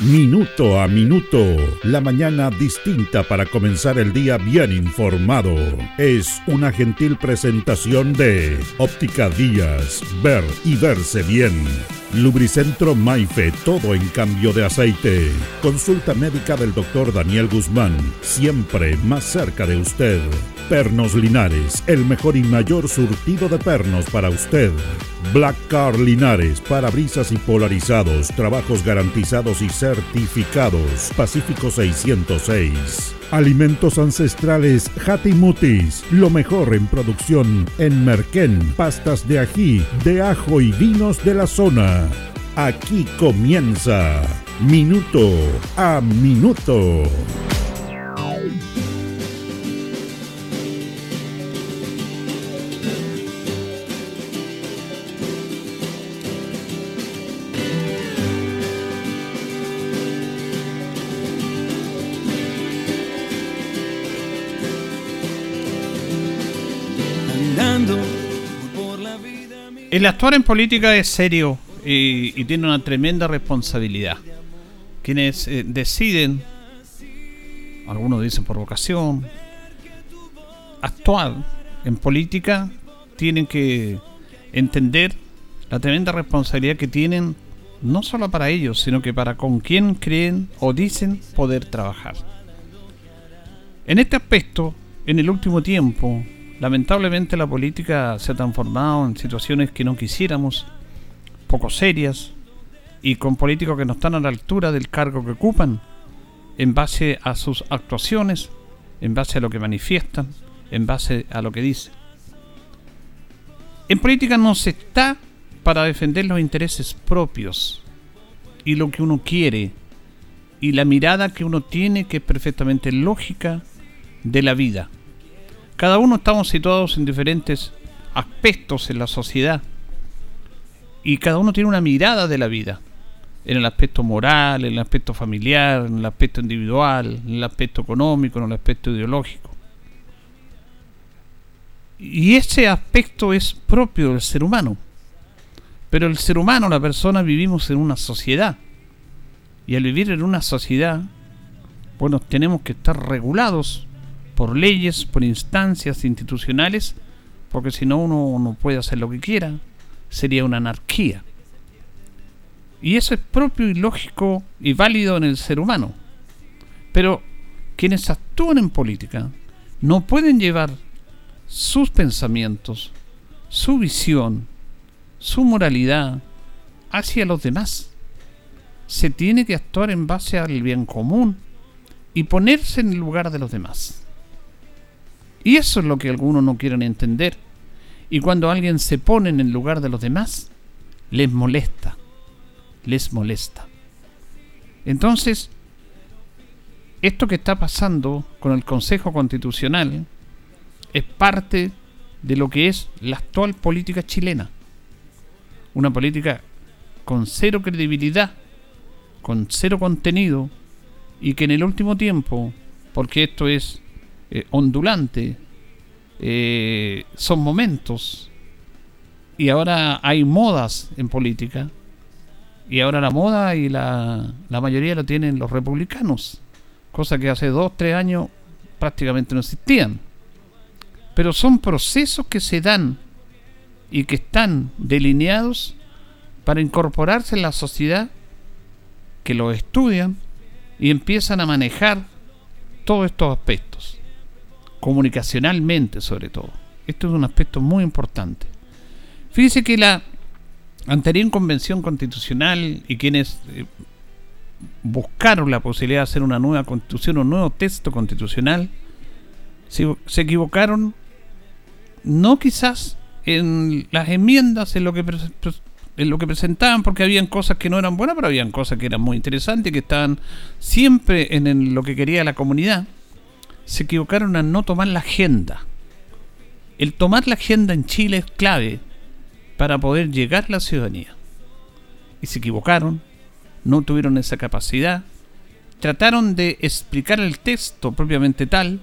Minuto a Minuto, la mañana distinta para comenzar el día bien informado. Es una gentil presentación de Óptica Díaz, ver y verse bien. Lubricentro Maife, todo en cambio de aceite. Consulta médica del doctor Daniel Guzmán, siempre más cerca de usted. Pernos Linares, el mejor y mayor surtido de pernos para usted. Black Car Linares, parabrisas y polarizados, trabajos garantizados y certificados. Pacífico 606. Alimentos ancestrales Hatimutis, lo mejor en producción en Merquén, pastas de ají, de ajo y vinos de la zona. Aquí comienza Minuto a Minuto. El actuar en política es serio y, tiene una tremenda responsabilidad. Quienes eh, deciden, algunos dicen por vocación, actuar en política tienen que entender la tremenda responsabilidad que tienen no solo para ellos, sino que para con quien creen o dicen poder trabajar. En este aspecto, en el último tiempo, Lamentablemente la política se ha transformado en situaciones que no quisiéramos, poco serias, y con políticos que no están a la altura del cargo que ocupan, en base a sus actuaciones, en base a lo que manifiestan, en base a lo que dicen. En política no se está para defender los intereses propios y lo que uno quiere y la mirada que uno tiene que es perfectamente lógica de la vida. Cada uno estamos situados en diferentes aspectos en la sociedad y cada uno tiene una mirada de la vida, en el aspecto moral, en el aspecto familiar, en el aspecto individual, en el aspecto económico, en el aspecto ideológico. Y ese aspecto es propio del ser humano. Pero el ser humano, la persona, vivimos en una sociedad. Y al vivir en una sociedad, bueno, tenemos que estar regulados por leyes, por instancias institucionales, porque si no uno no puede hacer lo que quiera, sería una anarquía. Y eso es propio y lógico y válido en el ser humano. Pero quienes actúan en política no pueden llevar sus pensamientos, su visión, su moralidad hacia los demás. Se tiene que actuar en base al bien común y ponerse en el lugar de los demás. Y eso es lo que algunos no quieren entender. Y cuando alguien se pone en el lugar de los demás, les molesta. Les molesta. Entonces, esto que está pasando con el Consejo Constitucional es parte de lo que es la actual política chilena. Una política con cero credibilidad, con cero contenido, y que en el último tiempo, porque esto es eh, ondulante, eh, son momentos. Y ahora hay modas en política. Y ahora la moda y la, la mayoría lo tienen los republicanos. Cosa que hace dos, tres años prácticamente no existían. Pero son procesos que se dan y que están delineados para incorporarse en la sociedad, que lo estudian y empiezan a manejar todos estos aspectos comunicacionalmente sobre todo. Esto es un aspecto muy importante. Fíjese que la anterior convención constitucional y quienes eh, buscaron la posibilidad de hacer una nueva constitución, un nuevo texto constitucional, se, equivocaron no quizás en las enmiendas, en lo que en lo que presentaban, porque habían cosas que no eran buenas, pero habían cosas que eran muy interesantes, que estaban siempre en lo que quería la comunidad se equivocaron al no tomar la agenda. El tomar la agenda en Chile es clave para poder llegar a la ciudadanía. Y se equivocaron, no tuvieron esa capacidad, trataron de explicar el texto propiamente tal,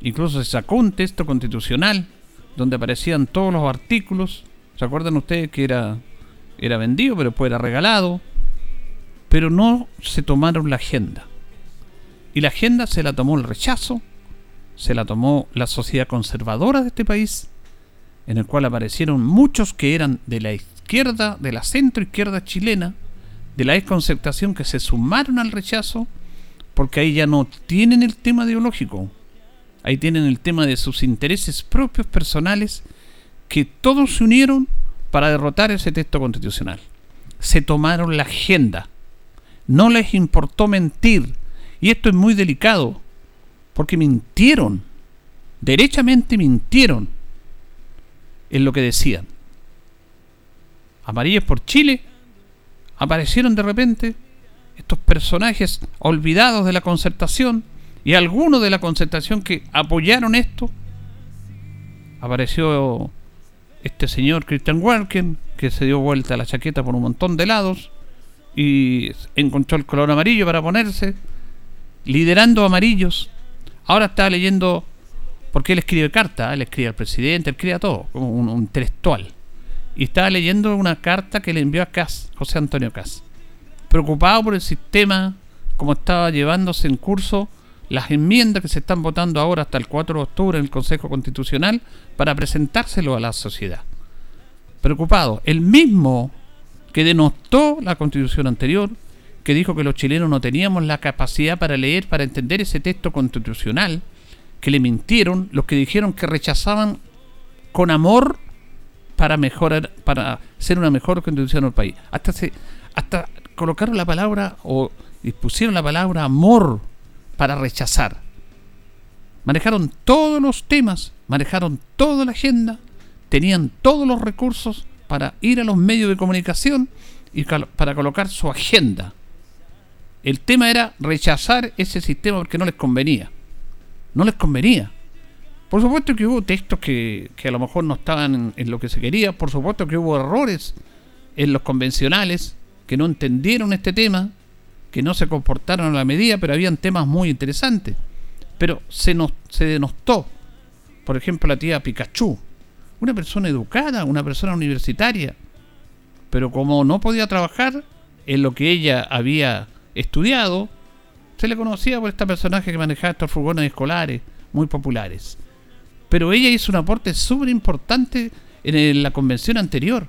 incluso se sacó un texto constitucional donde aparecían todos los artículos ¿Se acuerdan ustedes que era, era vendido, pero después era regalado? Pero no se tomaron la agenda. Y la agenda se la tomó el rechazo, se la tomó la sociedad conservadora de este país, en el cual aparecieron muchos que eran de la izquierda, de la centro izquierda chilena, de la desconcertación que se sumaron al rechazo, porque ahí ya no tienen el tema ideológico, ahí tienen el tema de sus intereses propios personales, que todos se unieron para derrotar ese texto constitucional. Se tomaron la agenda, no les importó mentir, y esto es muy delicado, porque mintieron, derechamente mintieron en lo que decían. Amarillos por Chile aparecieron de repente estos personajes olvidados de la concertación y algunos de la concertación que apoyaron esto. Apareció este señor Christian Walker que se dio vuelta a la chaqueta por un montón de lados y encontró el color amarillo para ponerse, liderando amarillos Ahora está leyendo, porque él escribe carta, él escribe al presidente, él escribe a todo, como un, intelectual. Y estaba leyendo una carta que le envió a Cas, José Antonio Cas, preocupado por el sistema, como estaba llevándose en curso las enmiendas que se están votando ahora hasta el 4 de octubre en el Consejo Constitucional para presentárselo a la sociedad. Preocupado, el mismo que denostó la constitución anterior, que dijo que los chilenos no teníamos la capacidad para leer, para entender ese texto constitucional, que le mintieron, los que dijeron que rechazaban con amor para mejorar, para ser una mejor constitución del país. Hasta se, hasta colocaron la palabra o dispusieron la palabra amor para rechazar. Manejaron todos los temas, manejaron toda la agenda, tenían todos los recursos para ir a los medios de comunicación y para colocar su agenda. El tema era rechazar ese sistema porque no les convenía. No les convenía. Por supuesto que hubo textos que, a lo mejor no estaban en, lo que se quería. Por supuesto que hubo errores en los convencionales que no entendieron este tema, que no se comportaron a la medida, pero habían temas muy interesantes. Pero se, nos, se denostó, por ejemplo, la tía Pikachu, una persona educada, una persona universitaria, pero como no podía trabajar en lo que ella había estudiado, se le conocía por este personaje que manejaba estos furgones escolares muy populares. Pero ella hizo un aporte súper importante en la convención anterior.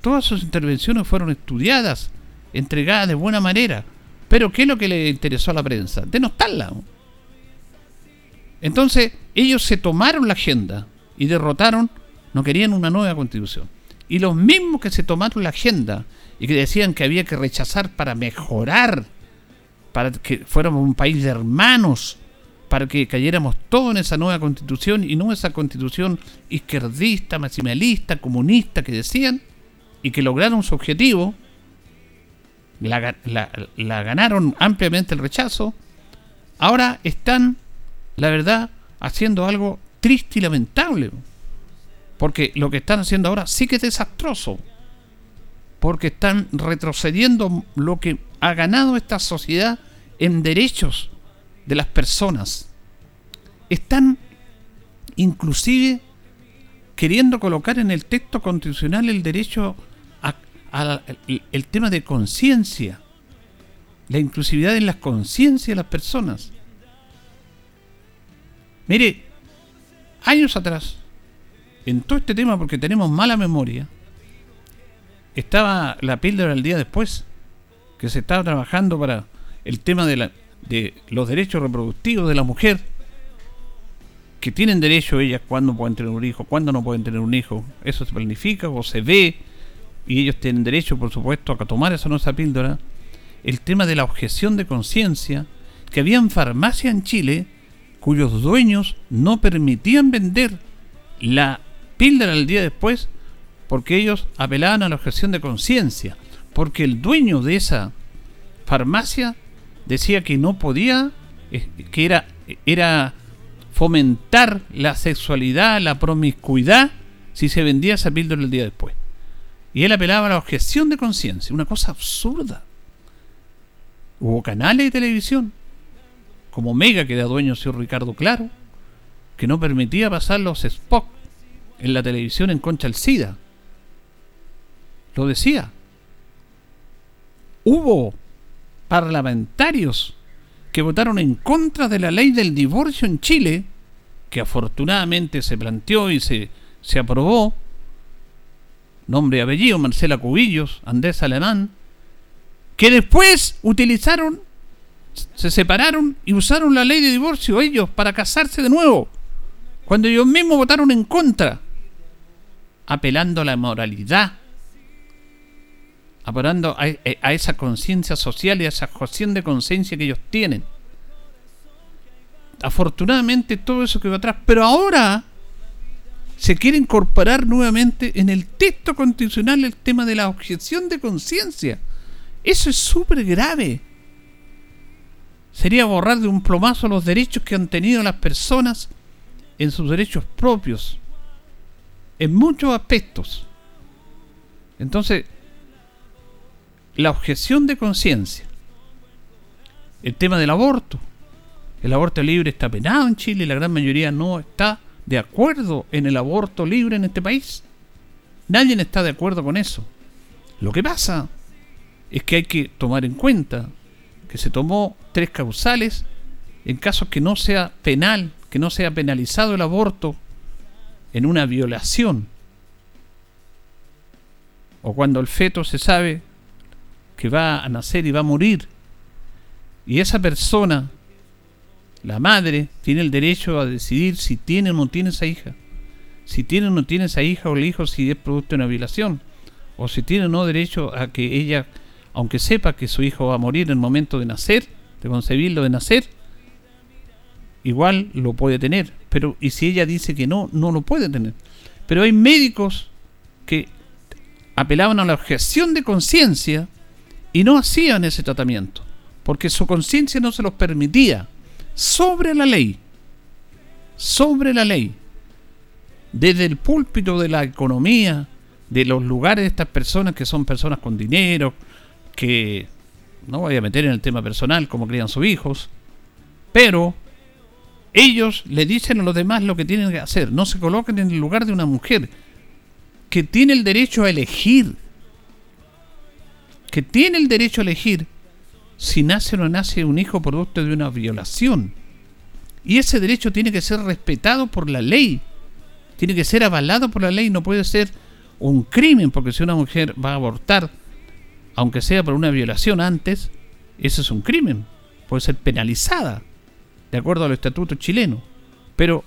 Todas sus intervenciones fueron estudiadas, entregadas de buena manera. Pero ¿qué es lo que le interesó a la prensa? Denostarla. Entonces, ellos se tomaron la agenda y derrotaron, no querían una nueva constitución. Y los mismos que se tomaron la agenda y que decían que había que rechazar para mejorar, para que fuéramos un país de hermanos, para que cayéramos todos en esa nueva constitución y no esa constitución izquierdista, maximalista, comunista que decían y que lograron su objetivo, la, la ganaron ampliamente el rechazo, ahora están, la verdad, haciendo algo triste y lamentable. Porque lo que están haciendo ahora sí que es desastroso porque están retrocediendo lo que ha ganado esta sociedad en derechos de las personas. Están inclusive queriendo colocar en el texto constitucional el derecho al el tema de conciencia, la inclusividad en la conciencia de las personas. Mire, años atrás, en todo este tema, porque tenemos mala memoria, estaba la píldora el día después, que se estaba trabajando para el tema de, la, de los derechos reproductivos de la mujer, que tienen derecho ellas cuando pueden tener un hijo, cuándo no pueden tener un hijo. Eso se planifica o se ve, y ellos tienen derecho, por supuesto, a tomar esa nuestra píldora. El tema de la objeción de conciencia, que habían farmacias en Chile cuyos dueños no permitían vender la píldora el día después porque ellos apelaban a la objeción de conciencia, porque el dueño de esa farmacia decía que no podía, que era, era fomentar la sexualidad, la promiscuidad, si se vendía esa píldora el día después. Y él apelaba a la objeción de conciencia, una cosa absurda. Hubo canales de televisión, como Mega, que era dueño señor Ricardo Claro, que no permitía pasar los spots en la televisión en contra del SIDA lo decía. Hubo parlamentarios que votaron en contra de la ley del divorcio en Chile, que afortunadamente se planteó y se, se aprobó, nombre y apellido, Marcela Cubillos, Andrés Alemán, que después utilizaron, se separaron y usaron la ley de divorcio ellos para casarse de nuevo, cuando ellos mismos votaron en contra, apelando a la moralidad, apelando a, a esa conciencia social y a esa cuestión de conciencia que ellos tienen. Afortunadamente todo eso quedó atrás, pero ahora se quiere incorporar nuevamente en el texto constitucional el tema de la objeción de conciencia. Eso es súper grave. Sería borrar de un plomazo los derechos que han tenido las personas en sus derechos propios, en muchos aspectos. Entonces, la objeción de conciencia, el tema del aborto, el aborto libre está penado en Chile la gran mayoría no está de acuerdo en el aborto libre en este país. Nadie está de acuerdo con eso. Lo que pasa es que hay que tomar en cuenta que se tomó tres causales en casos que no sea penal, que no sea penalizado el aborto en una violación o cuando el feto se sabe que va a nacer y va a morir y esa persona la madre tiene el derecho a decidir si tiene o no tiene esa hija. Si tiene o no tiene esa hija o el hijo si es producto de una violación. O si tiene o no derecho a que ella, aunque sepa que su hijo va a morir en el momento de nacer, de concebirlo, de nacer, igual lo puede tener. Pero, y si ella dice que no, no lo puede tener. Pero hay médicos que apelaban a la objeción de conciencia y no hacían ese tratamiento, porque su conciencia no se los permitía. Sobre la ley, sobre la ley, desde el púlpito de la economía, de los lugares de estas personas que son personas con dinero, que no voy a meter en el tema personal como crían sus hijos, pero ellos le dicen a los demás lo que tienen que hacer, no se coloquen en el lugar de una mujer que tiene el derecho a elegir, que tiene el derecho a elegir si nace o no nace un hijo producto de una violación. Y ese derecho tiene que ser respetado por la ley. Tiene que ser avalado por la ley. No puede ser un crimen, porque si una mujer va a abortar, aunque sea por una violación antes, eso es un crimen. Puede ser penalizada, de acuerdo al estatuto chileno. Pero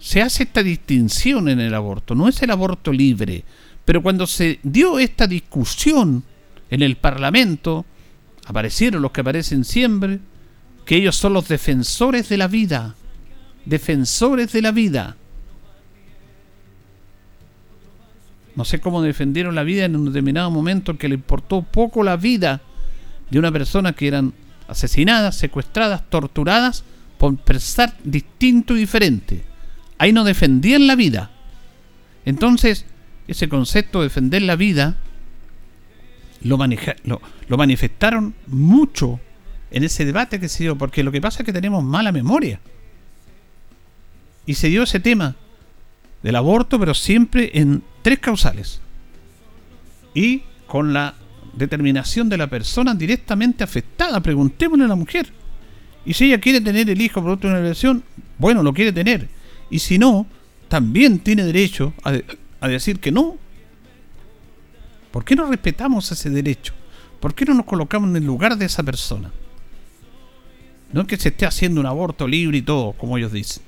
se hace esta distinción en el aborto. No es el aborto libre. Pero cuando se dio esta discusión en el Parlamento, aparecieron los que aparecen siempre, que ellos son los defensores de la vida, defensores de la vida. No sé cómo defendieron la vida en un determinado momento que le importó poco la vida de una persona que eran asesinadas, secuestradas, torturadas por pensar distinto y diferente. Ahí no defendían la vida. Entonces, ese concepto de defender la vida lo, lo, manifestaron mucho en ese debate que se dio, porque lo que pasa es que tenemos mala memoria. Y se dio ese tema del aborto, pero siempre en tres causales. Y con la determinación de la persona directamente afectada. Preguntémosle a la mujer. Y si ella quiere tener el hijo producto de una violación, bueno, lo quiere tener. Y si no, también tiene derecho a decir que no, ¿Por qué no respetamos ese derecho? ¿Por qué no nos colocamos en el lugar de esa persona? No es que se esté haciendo un aborto libre y todo, como ellos dicen.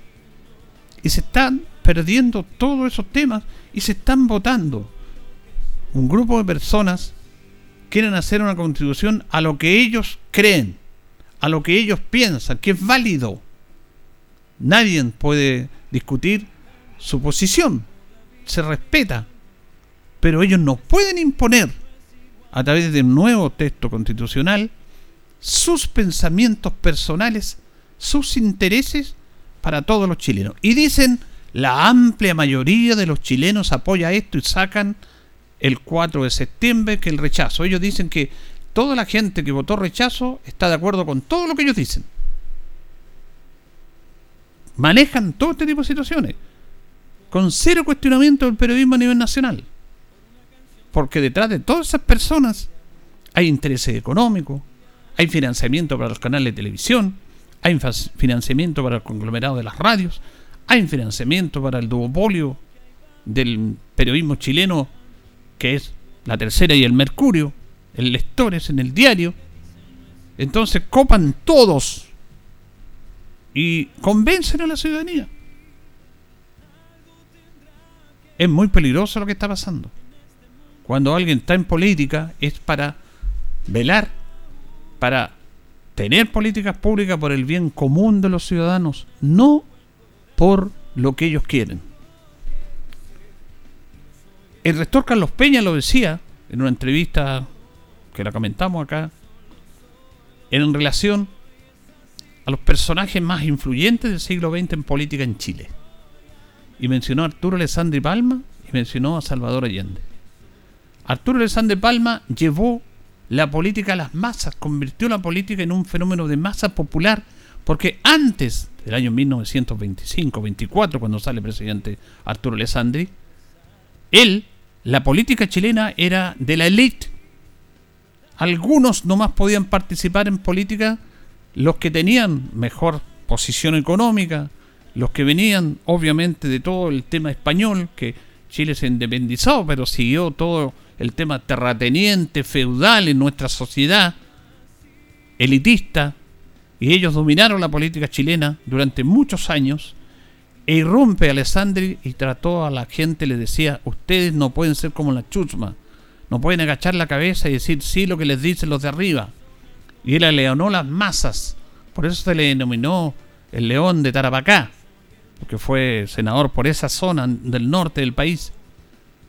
Y se están perdiendo todos esos temas y se están votando. Un grupo de personas quieren hacer una contribución a lo que ellos creen, a lo que ellos piensan, que es válido. Nadie puede discutir su posición. Se respeta pero ellos no pueden imponer a través de un nuevo texto constitucional sus pensamientos personales, sus intereses para todos los chilenos. Y dicen, la amplia mayoría de los chilenos apoya esto y sacan el 4 de septiembre que el rechazo. Ellos dicen que toda la gente que votó rechazo está de acuerdo con todo lo que ellos dicen. Manejan todo este tipo de situaciones con cero cuestionamiento del periodismo a nivel nacional. Porque detrás de todas esas personas hay intereses económicos, hay financiamiento para los canales de televisión, hay financiamiento para el conglomerado de las radios, hay financiamiento para el duopolio del periodismo chileno, que es la tercera y el Mercurio, el lectores en el diario. Entonces copan todos y convencen a la ciudadanía. Es muy peligroso lo que está pasando. Cuando alguien está en política es para velar, para tener políticas públicas por el bien común de los ciudadanos, no por lo que ellos quieren. El rector Carlos Peña lo decía en una entrevista que la comentamos acá, en relación a los personajes más influyentes del siglo XX en política en Chile. Y mencionó a Arturo Alessandri Palma y mencionó a Salvador Allende. Arturo Alessandri Palma llevó la política a las masas, convirtió la política en un fenómeno de masa popular, porque antes del año 1925-24, cuando sale presidente Arturo Alessandri, él, la política chilena era de la élite. Algunos nomás podían participar en política los que tenían mejor posición económica, los que venían obviamente de todo el tema español, que Chile se independizó, pero siguió todo el tema terrateniente, feudal en nuestra sociedad, elitista, y ellos dominaron la política chilena durante muchos años, e irrumpe Alessandri y trató a la gente, le decía, ustedes no pueden ser como la chusma, no pueden agachar la cabeza y decir sí lo que les dicen los de arriba. Y él aleonó las masas, por eso se le denominó el león de Tarapacá, porque fue senador por esa zona del norte del país,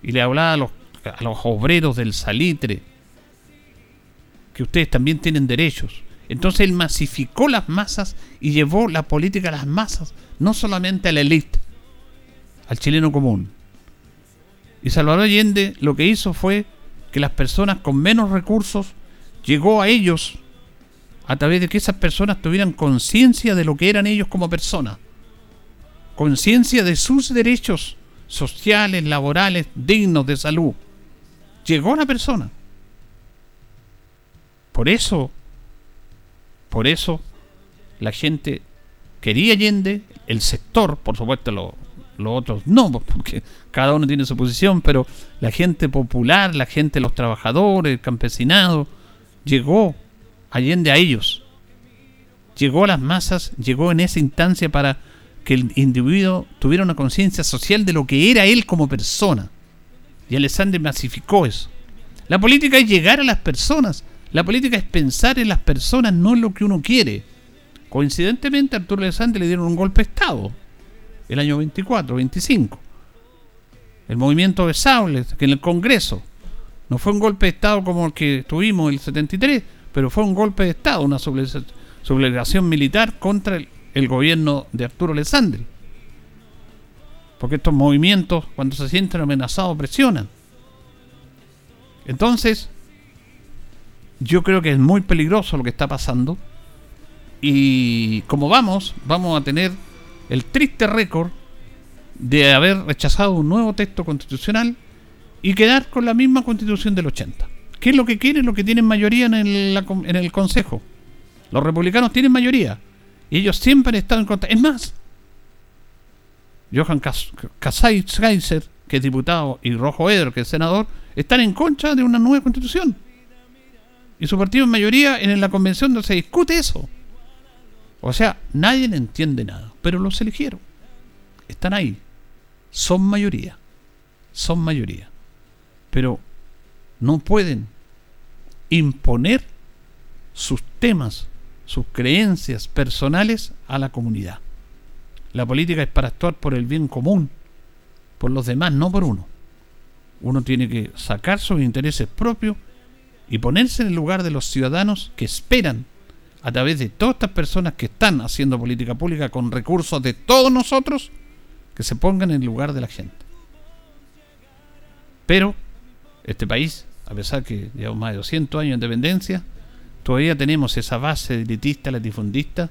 y le hablaba a los, a los obreros del salitre, que ustedes también tienen derechos. Entonces él masificó las masas y llevó la política a las masas, no solamente a la élite, al chileno común. Y Salvador Allende lo que hizo fue que las personas con menos recursos llegó a ellos a través de que esas personas tuvieran conciencia de lo que eran ellos como personas, conciencia de sus derechos sociales, laborales, dignos de salud. Llegó la persona. Por eso por eso la gente quería Allende, el sector, por supuesto los otros no, porque cada uno tiene su posición, pero la gente popular, la gente, los trabajadores, el campesinado, llegó Allende a ellos. Llegó a las masas, llegó en esa instancia para que el individuo tuviera una conciencia social de lo que era él como persona. Y Alessandro masificó eso. La política es llegar a las personas, la política es pensar en las personas, no en lo que uno quiere. Coincidentemente, a Arturo Alessandri le dieron un golpe de Estado el año 24, 25. El movimiento de Saules, que en el Congreso. No fue un golpe de Estado como el que tuvimos el 73, pero fue un golpe de Estado, una sublevación militar contra el, el, gobierno de Arturo Alessandri. Porque estos movimientos, cuando se sienten amenazados, presionan. Entonces, yo creo que es muy peligroso lo que está pasando. Y como vamos, vamos a tener el triste récord de haber rechazado un nuevo texto constitucional y quedar con la misma constitución del 80. ¿Qué es lo que quieren? Lo que tienen mayoría en el, en el Consejo. Los republicanos tienen mayoría. Y ellos siempre han estado en contra. Es más, Johan Kaiser, que es diputado, y Rojo Eder, que es senador, están en contra de una nueva constitución. Y su partido en mayoría en la convención no se discute eso. O sea, nadie entiende nada. Pero los eligieron. Están ahí. Son mayoría. Son mayoría. Pero no pueden imponer sus temas, sus creencias personales a la comunidad. La política es para actuar por el bien común, por los demás, no por uno. Uno tiene que sacar sus intereses propios y ponerse en el lugar de los ciudadanos que esperan a través de todas estas personas que están haciendo política pública con recursos de todos nosotros, que se pongan en el lugar de la gente. Pero este país, a pesar que llevamos más de 200 años de independencia, todavía tenemos esa base elitista, latifundista,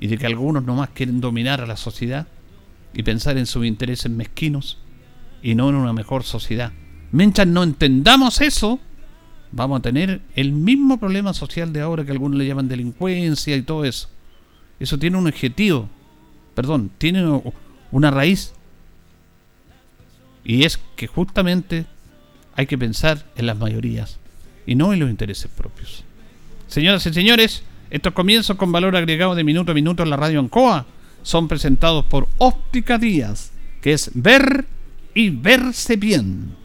y de que algunos nomás quieren dominar a la sociedad y pensar en sus intereses mezquinos y no en una mejor sociedad. Mientras no entendamos eso, vamos a tener el mismo problema social de ahora que algunos le llaman delincuencia y todo eso. Eso tiene un objetivo, perdón, tiene una raíz. Y es que justamente hay que pensar en las mayorías y no en los intereses propios. Señoras y señores, estos comienzos con valor agregado de minuto a minuto en la radio Ancoa son presentados por Óptica Díaz, que es ver y verse bien.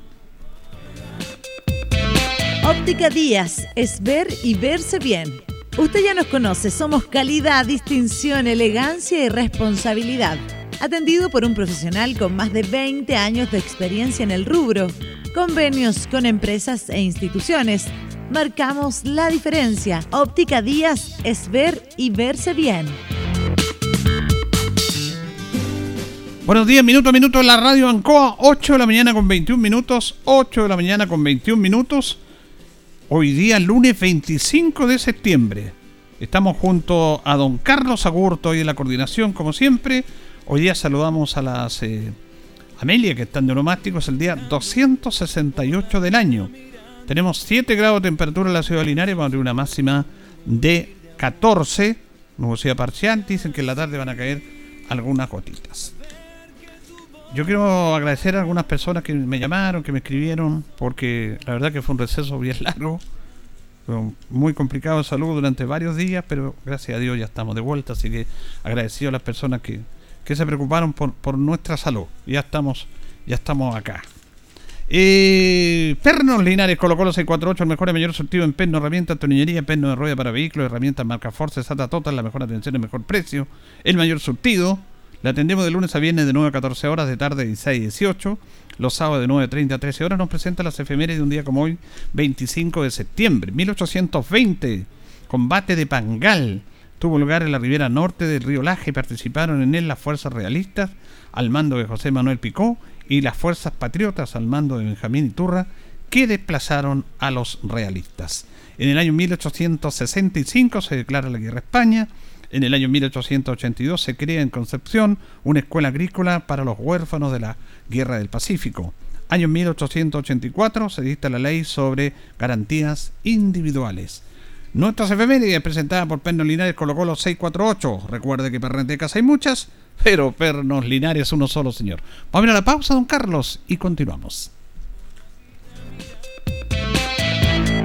Óptica Díaz es ver y verse bien. Usted ya nos conoce, somos calidad, distinción, elegancia y responsabilidad. Atendido por un profesional con más de 20 años de experiencia en el rubro, convenios con empresas e instituciones. Marcamos la diferencia. Óptica Díaz es ver y verse bien. Buenos días, minuto a minuto en la radio Ancoa, 8 de la mañana con 21 minutos, 8 de la mañana con 21 minutos. Hoy día, lunes 25 de septiembre. Estamos junto a don Carlos Agurto y en la coordinación, como siempre. Hoy día saludamos a las eh, Amelia que están de es el día 268 del año. Tenemos 7 grados de temperatura en la ciudad de Linares, vamos a tener una máxima de 14, nubosidad parcial. Dicen que en la tarde van a caer algunas gotitas. Yo quiero agradecer a algunas personas que me llamaron, que me escribieron, porque la verdad que fue un receso bien largo. Muy complicado de salud durante varios días, pero gracias a Dios ya estamos de vuelta, así que agradecido a las personas que, se preocuparon por, nuestra salud. Ya estamos, ya estamos acá. Eh, pernos Linares colocó los 648, el mejor y mayor surtido en perno, herramientas, tornillería, perno de rueda para vehículos, herramientas marca Force, SATA Total, la mejor atención, el mejor precio, el mayor surtido. La atendemos de lunes a viernes de 9 a 14 horas, de tarde de 6 a 18. Los sábados de 9 a 30 a 13 horas nos presenta las efemérides de un día como hoy, 25 de septiembre. 1820, combate de Pangal. Tuvo lugar en la ribera norte del río Laje participaron en él las fuerzas realistas al mando de José Manuel Picó y las fuerzas patriotas al mando de Benjamín Iturra que desplazaron a los realistas. En el año 1865 se declara la guerra a España en el año 1882 se crea en Concepción una escuela agrícola para los huérfanos de la Guerra del Pacífico. Año 1884 se dicta la ley sobre garantías individuales. Nuestras efemérides presentada por Pernos Linares colocó los 648. Recuerde que perrentecas hay muchas, pero Pernos Linares uno solo, señor. Vamos a ir a la pausa, don Carlos, y continuamos.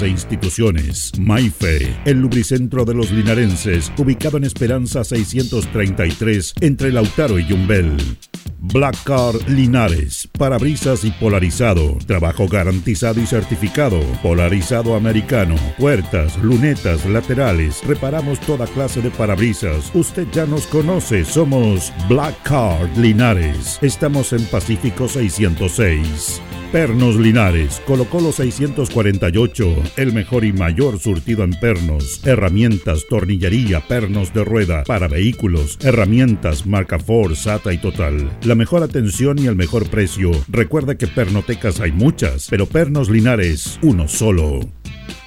e instituciones. Maife, el lubricentro de los linarenses, ubicado en Esperanza 633, entre Lautaro y Yumbel. Black Car Linares, parabrisas y polarizado, trabajo garantizado y certificado, polarizado americano, puertas, lunetas, laterales, reparamos toda clase de parabrisas. Usted ya nos conoce, somos Black Card Linares. Estamos en Pacífico 606. Pernos Linares, colocó los 648, el mejor y mayor surtido en pernos, herramientas, tornillería, pernos de rueda, para vehículos, herramientas, marca Ford, SATA y Total. La mejor atención y el mejor precio. Recuerda que pernotecas hay muchas, pero Pernos Linares, uno solo.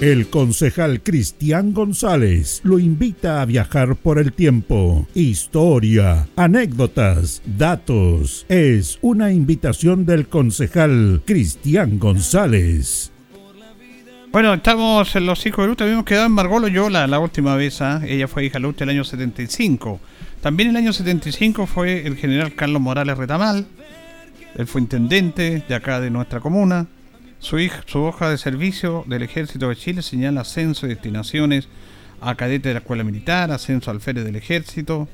El concejal Cristian González lo invita a viajar por el tiempo. Historia, anécdotas, datos. Es una invitación del concejal Cristian González. Bueno, estamos en los hijos de Luz. Habíamos quedado en Margot Loyola la última vez. ¿ah? Ella fue hija de Luz el año 75. También el año 75 fue el general Carlos Morales Retamal. Él fue intendente de acá de nuestra comuna. Su, hija, hoja de servicio del Ejército de Chile señala ascenso y destinaciones a cadete de la Escuela Militar, ascenso al Férez del Ejército.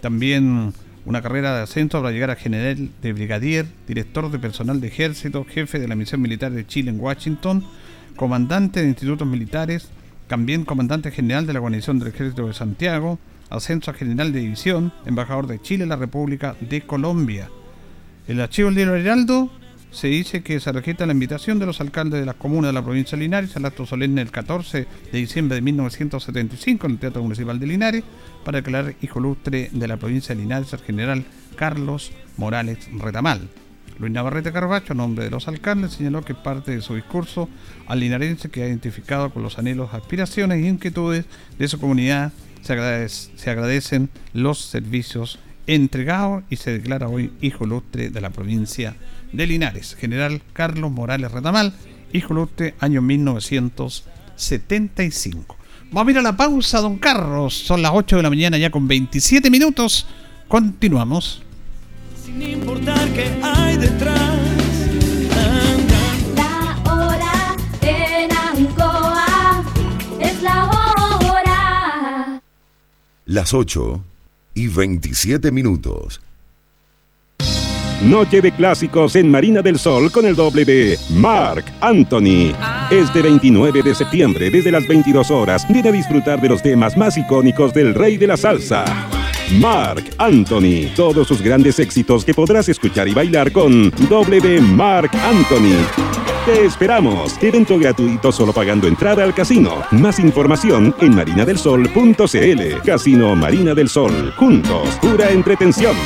También una carrera de ascenso para llegar a general de brigadier, director de personal de ejército, jefe de la misión militar de Chile en Washington comandante de institutos militares, también comandante general de la guarnición del Ejército de Santiago, ascenso a general de división, embajador de Chile en la República de Colombia. El archivo del diario Heraldo se dice que se registra la invitación de los alcaldes de las comunas de la provincia de Linares al acto solemne del 14 de diciembre de 1975 en el Teatro Municipal de Linares para declarar hijo lustre de la provincia de Linares al general Carlos Morales Retamal. Luis Navarrete Carbacho, a nombre de los alcaldes, señaló que parte de su discurso al linarense que ha identificado con los anhelos, aspiraciones e inquietudes de su comunidad se, se agradecen los servicios entregados y se declara hoy hijo lustre de la provincia de Linares. General Carlos Morales Retamal, hijo lustre, año 1975. Vamos a ir a la pausa, don Carlos. Son las 8 de la mañana ya con 27 minutos. Continuamos sin importar qué hay detrás. La hora en Ancoa es la hora. Las 8 y 27 minutos. Noche de clásicos en Marina del Sol con el doble de Mark Anthony. Este 29 de septiembre, desde las 22 horas, viene a disfrutar de los temas más icónicos del rey de la salsa. Mark Anthony. Todos sus grandes éxitos que podrás escuchar y bailar con W Mark Anthony. Te esperamos. Evento gratuito solo pagando entrada al casino. Más información en marinadelsol.cl. Casino Marina del Sol. Juntos, pura entretención.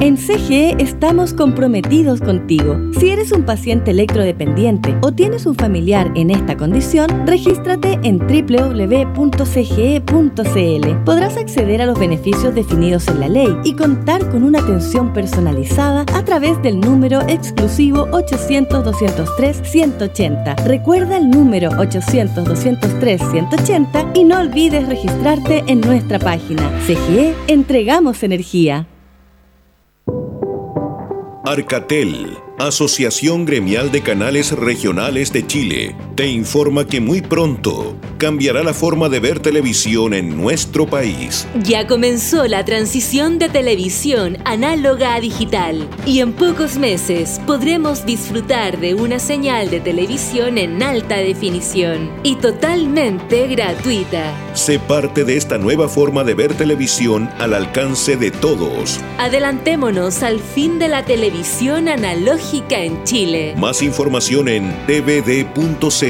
En CGE estamos comprometidos contigo. Si eres un paciente electrodependiente o tienes un familiar en esta condición, regístrate en www.cge.cl. Podrás acceder a los beneficios definidos en la ley y contar con una atención personalizada a través del número exclusivo 800-203-180. Recuerda el número 800-203-180 y no olvides registrarte en nuestra página. CGE, entregamos energía. Arcatel, Asociación Gremial de Canales Regionales de Chile, te informa que muy pronto cambiará la forma de ver televisión en nuestro país. Ya comenzó la transición de televisión análoga a digital y en pocos meses podremos disfrutar de una señal de televisión en alta definición y totalmente gratuita. Sé parte de esta nueva forma de ver televisión al alcance de todos. Adelantémonos al fin de la televisión analógica en Chile. Más información en tvd.cl.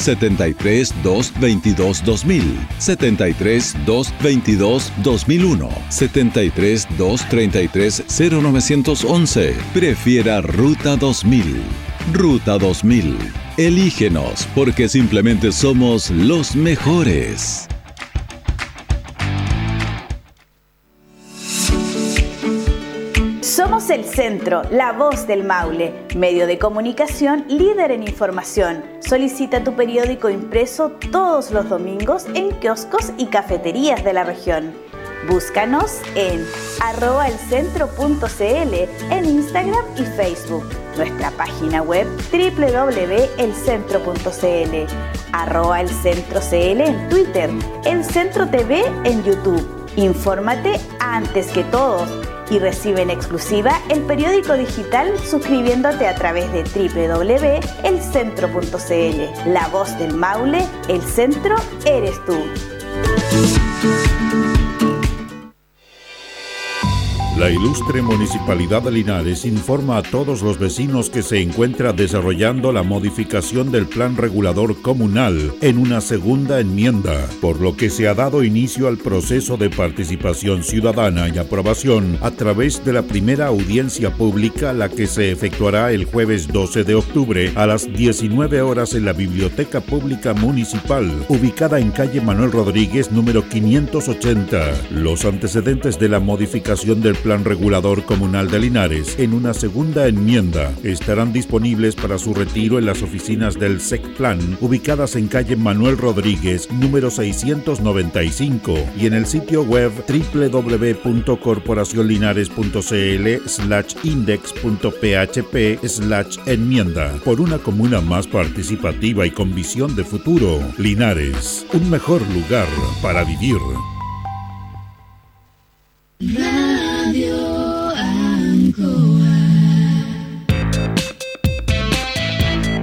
73 222 2000, 73 222 2001, 73 233 0911. Prefiera Ruta 2000. Ruta 2000. Elígenos porque simplemente somos los mejores. Centro, la voz del Maule, medio de comunicación líder en información. Solicita tu periódico impreso todos los domingos en kioscos y cafeterías de la región. Búscanos en arroba elcentro.cl en Instagram y Facebook. Nuestra página web www.elcentro.cl arroba en Twitter, El Centro TV en YouTube. Infórmate antes que todos y recibe en exclusiva el periódico digital suscribiéndote a través de www.elcentro.cl. La voz del Maule, el centro eres tú. La ilustre Municipalidad de Linares informa a todos los vecinos que se encuentra desarrollando la modificación del Plan Regulador Comunal en una segunda enmienda, por lo que se ha dado inicio al proceso de participación ciudadana y aprobación a través de la primera audiencia pública, la que se efectuará el jueves 12 de octubre a las 19 horas en la Biblioteca Pública Municipal, ubicada en calle Manuel Rodríguez número 580. Los antecedentes de la modificación del Plan Regulador Comunal de Linares en una segunda enmienda estarán disponibles para su retiro en las oficinas del SECPLAN ubicadas en calle Manuel Rodríguez número 695 y en el sitio web www.corporacionlinares.cl slash index.php slash enmienda por una comuna más participativa y con visión de futuro. Linares, un mejor lugar para vivir. Radio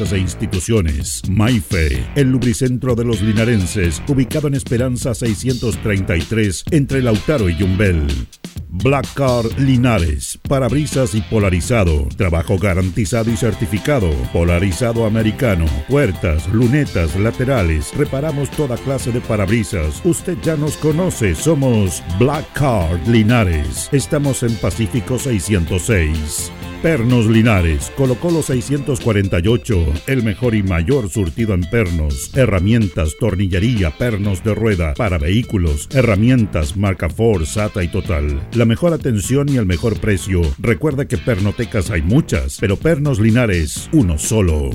e instituciones. Maife, el lubricentro de los linarenses, ubicado en Esperanza 633, entre Lautaro y Yumbel. Black Car Linares, parabrisas y polarizado, trabajo garantizado y certificado, polarizado americano, puertas, lunetas, laterales, reparamos toda clase de parabrisas. Usted ya nos conoce, somos Black Card Linares. Estamos en Pacífico 606. Pernos Linares, Colo Colo 648, el mejor y mayor surtido en pernos, herramientas, tornillería, pernos de rueda, para vehículos, herramientas, marca Ford, SATA y Total. La mejor atención y el mejor precio. Recuerda que pernotecas hay muchas, pero Pernos Linares, uno solo.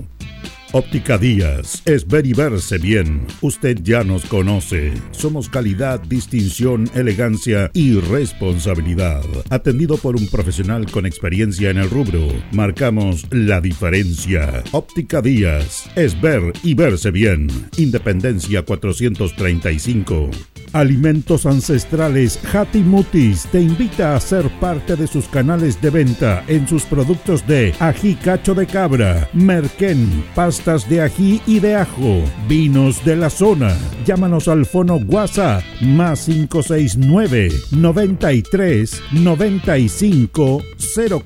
Óptica Díaz, es ver y verse bien. Usted ya nos conoce. Somos calidad, distinción, elegancia y responsabilidad. Atendido por un profesional con experiencia en el rubro, marcamos la diferencia. Óptica Díaz, es ver y verse bien. Independencia 435. Alimentos Ancestrales Hatimutis te invita a ser parte de sus canales de venta en sus productos de ají cacho de cabra, merquén, de ají y de ajo, vinos de la zona. Llámanos al fono WhatsApp más 569 93 95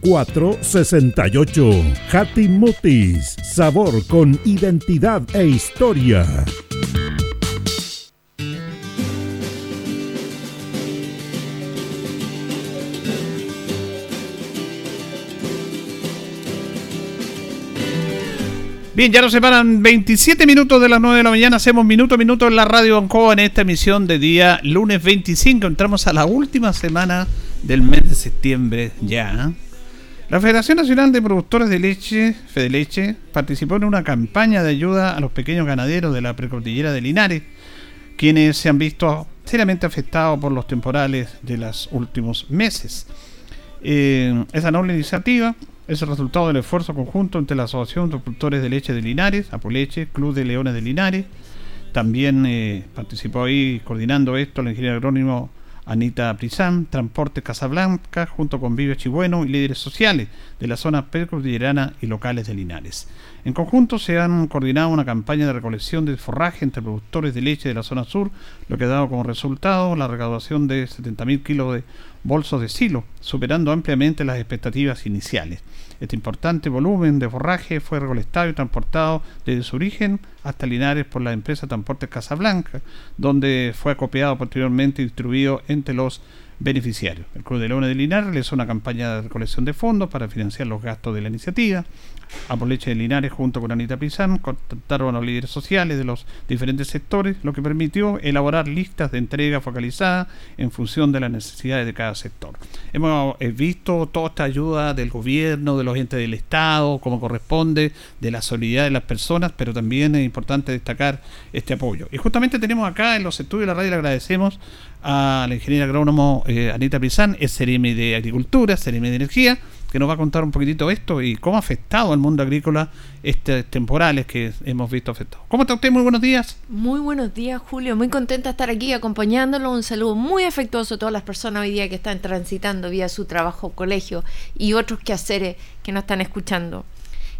04 68. Hatimutis, sabor con identidad e historia. Bien, ya nos separan 27 minutos de las 9 de la mañana. Hacemos minuto a minuto en la radio Ancoa en esta emisión de día lunes 25. Entramos a la última semana del mes de septiembre ya. La Federación Nacional de Productores de Leche, Fedeleche, participó en una campaña de ayuda a los pequeños ganaderos de la precordillera de Linares, quienes se han visto seriamente afectados por los temporales de los últimos meses. Eh, esa noble iniciativa es el resultado del esfuerzo conjunto entre la Asociación de Productores de Leche de Linares, Apoleche, Club de Leones de Linares. También eh, participó ahí coordinando esto el ingeniero agrónimo Anita Prizán, Transporte Casablanca, junto con Vive Chibueno y líderes sociales de la zona percordillerana y locales de Linares. En conjunto se han coordinado una campaña de recolección de forraje entre productores de leche de la zona sur, lo que ha dado como resultado la recaudación de 70.000 kilos de bolsos de silo, superando ampliamente las expectativas iniciales. Este importante volumen de forraje fue recolectado y transportado desde su origen hasta Linares por la empresa Transportes Casablanca, donde fue acopiado posteriormente y distribuido entre los beneficiarios. El Club de Leones de Linares realizó una campaña de recolección de fondos para financiar los gastos de la iniciativa. Leche de Linares, junto con Anita Pizán, contactaron a los líderes sociales de los diferentes sectores, lo que permitió elaborar listas de entrega focalizadas en función de las necesidades de cada sector. Hemos eh, visto toda esta ayuda del gobierno, de los entes del Estado, como corresponde, de la solidaridad de las personas, pero también es importante destacar este apoyo. Y justamente tenemos acá en los estudios de la radio, le agradecemos a la ingeniera agrónomo eh, Anita Pizán, es CRM de Agricultura, CRM de Energía, que nos va a contar un poquitito esto y cómo ha afectado al mundo agrícola estos temporales que hemos visto afectados. ¿Cómo está usted? Muy buenos días. Muy buenos días, Julio. Muy contenta de estar aquí acompañándolo. Un saludo muy afectuoso a todas las personas hoy día que están transitando vía su trabajo, colegio y otros quehaceres que nos están escuchando.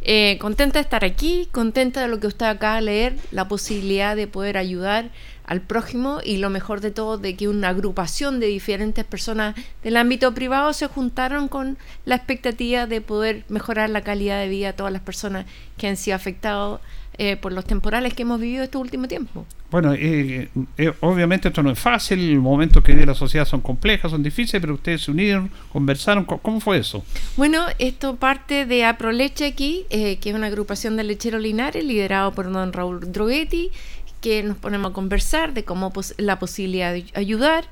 Eh, contenta de estar aquí, contenta de lo que usted acaba de leer, la posibilidad de poder ayudar al prójimo y lo mejor de todo de que una agrupación de diferentes personas del ámbito privado se juntaron con la expectativa de poder mejorar la calidad de vida de todas las personas que han sido afectadas eh, por los temporales que hemos vivido este último tiempo. Bueno, eh, eh, obviamente esto no es fácil, los momentos que vive la sociedad son complejos, son difíciles, pero ustedes se unieron, conversaron, ¿cómo fue eso? Bueno, esto parte de Aproleche aquí, que es una agrupación de lecheros linares liderado por don Raúl Droguetti, que nos ponemos a conversar de cómo la posibilidad de ayudar.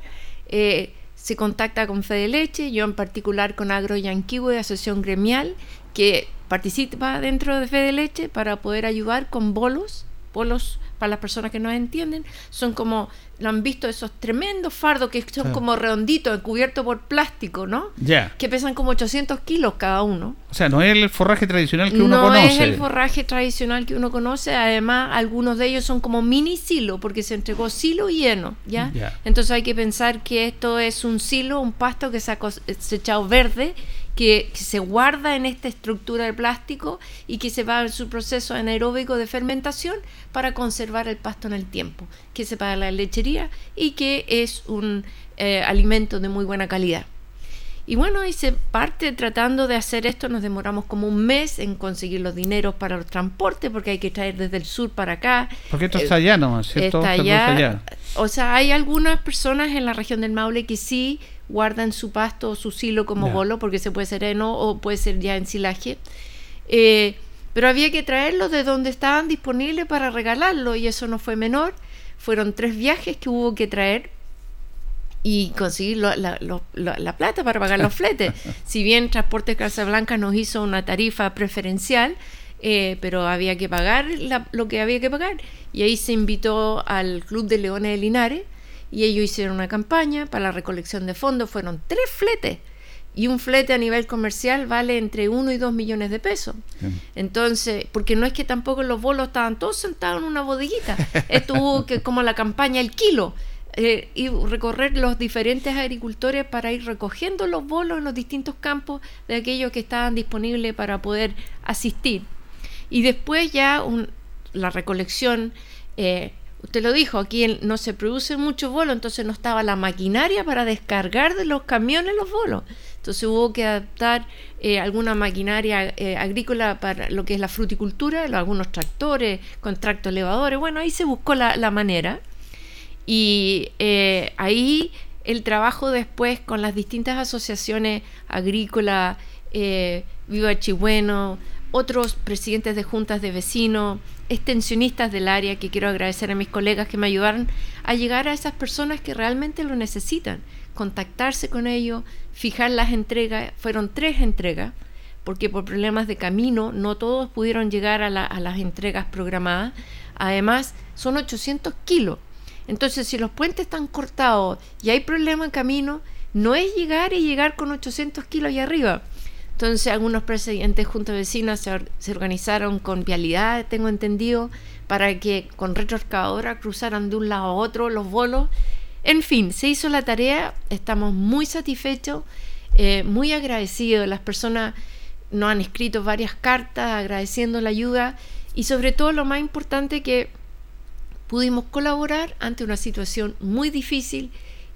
Eh, se contacta con Fede Leche, yo en particular con Agro Yanquivo de Asociación Gremial, que participa dentro de Fede Leche para poder ayudar con bolos, bolos para las personas que no entienden, son como, lo han visto, esos tremendos fardos que son como redonditos, cubiertos por plástico, ¿no? Ya. Que pesan como 800 kilos cada uno. O sea, no es el forraje tradicional que uno conoce. No es el forraje tradicional que uno conoce, además algunos de ellos son como mini silo, porque se entregó silo y heno, ¿ya? Entonces hay que pensar que esto es un silo, un pasto que se ha cosechado verde que, se guarda en esta estructura de plástico y que se va en su proceso anaeróbico de fermentación para conservar el pasto en el tiempo, que se paga la lechería y que es un eh, alimento de muy buena calidad. Y bueno, y se parte tratando de hacer esto, nos demoramos como un mes en conseguir los dineros para los transportes, porque hay que traer desde el sur para acá. Porque esto está allá, ¿no? ¿cierto? Está allá. O sea, hay algunas personas en la región del Maule que sí guardan su pasto o su silo como bolo, porque se puede ser heno o puede ser ya en silaje. Eh, pero había que traerlo de donde estaban disponibles para regalarlo y eso no fue menor. Fueron tres viajes que hubo que traer y conseguir la, plata para pagar los fletes. si bien Transporte Casablanca nos hizo una tarifa preferencial, eh, pero había que pagar lo que había que pagar. Y ahí se invitó al Club de Leones de Linares, y ellos hicieron una campaña para la recolección de fondos, fueron tres fletes y un flete a nivel comercial vale entre 1 y 2 millones de pesos. Entonces, porque no es que tampoco los bolos estaban todos sentados en una bodeguita, estuvo que como la campaña el kilo. Eh, y recorrer los diferentes agricultores para ir recogiendo los bolos en los distintos campos de aquellos que estaban disponibles para poder asistir. Y después ya la recolección eh, Usted lo dijo, aquí no se produce mucho bolo, entonces no estaba la maquinaria para descargar de los camiones los bolos. Entonces hubo que adaptar eh, alguna maquinaria eh, agrícola para lo que es la fruticultura, algunos tractores con elevadores. Bueno, ahí se buscó la, manera. Y eh, ahí el trabajo después con las distintas asociaciones agrícolas, Viva Chihueno, otros presidentes de juntas de vecinos, extensionistas del área, que quiero agradecer a mis colegas que me ayudaron a llegar a esas personas que realmente lo necesitan, contactarse con ellos, fijar las entregas, fueron tres entregas, porque por problemas de camino no todos pudieron llegar a, las entregas programadas, además son 800 kilos, entonces si los puentes están cortados y hay problema en camino, no es llegar y llegar con 800 kilos ahí arriba, entonces algunos presidentes junto vecinos se, se, organizaron con vialidad, tengo entendido, para que con retroexcavadora cruzaran de un lado a otro los bolos. En fin, se hizo la tarea, estamos muy satisfechos, eh, muy agradecidos. Las personas nos han escrito varias cartas agradeciendo la ayuda y sobre todo lo más importante que pudimos colaborar ante una situación muy difícil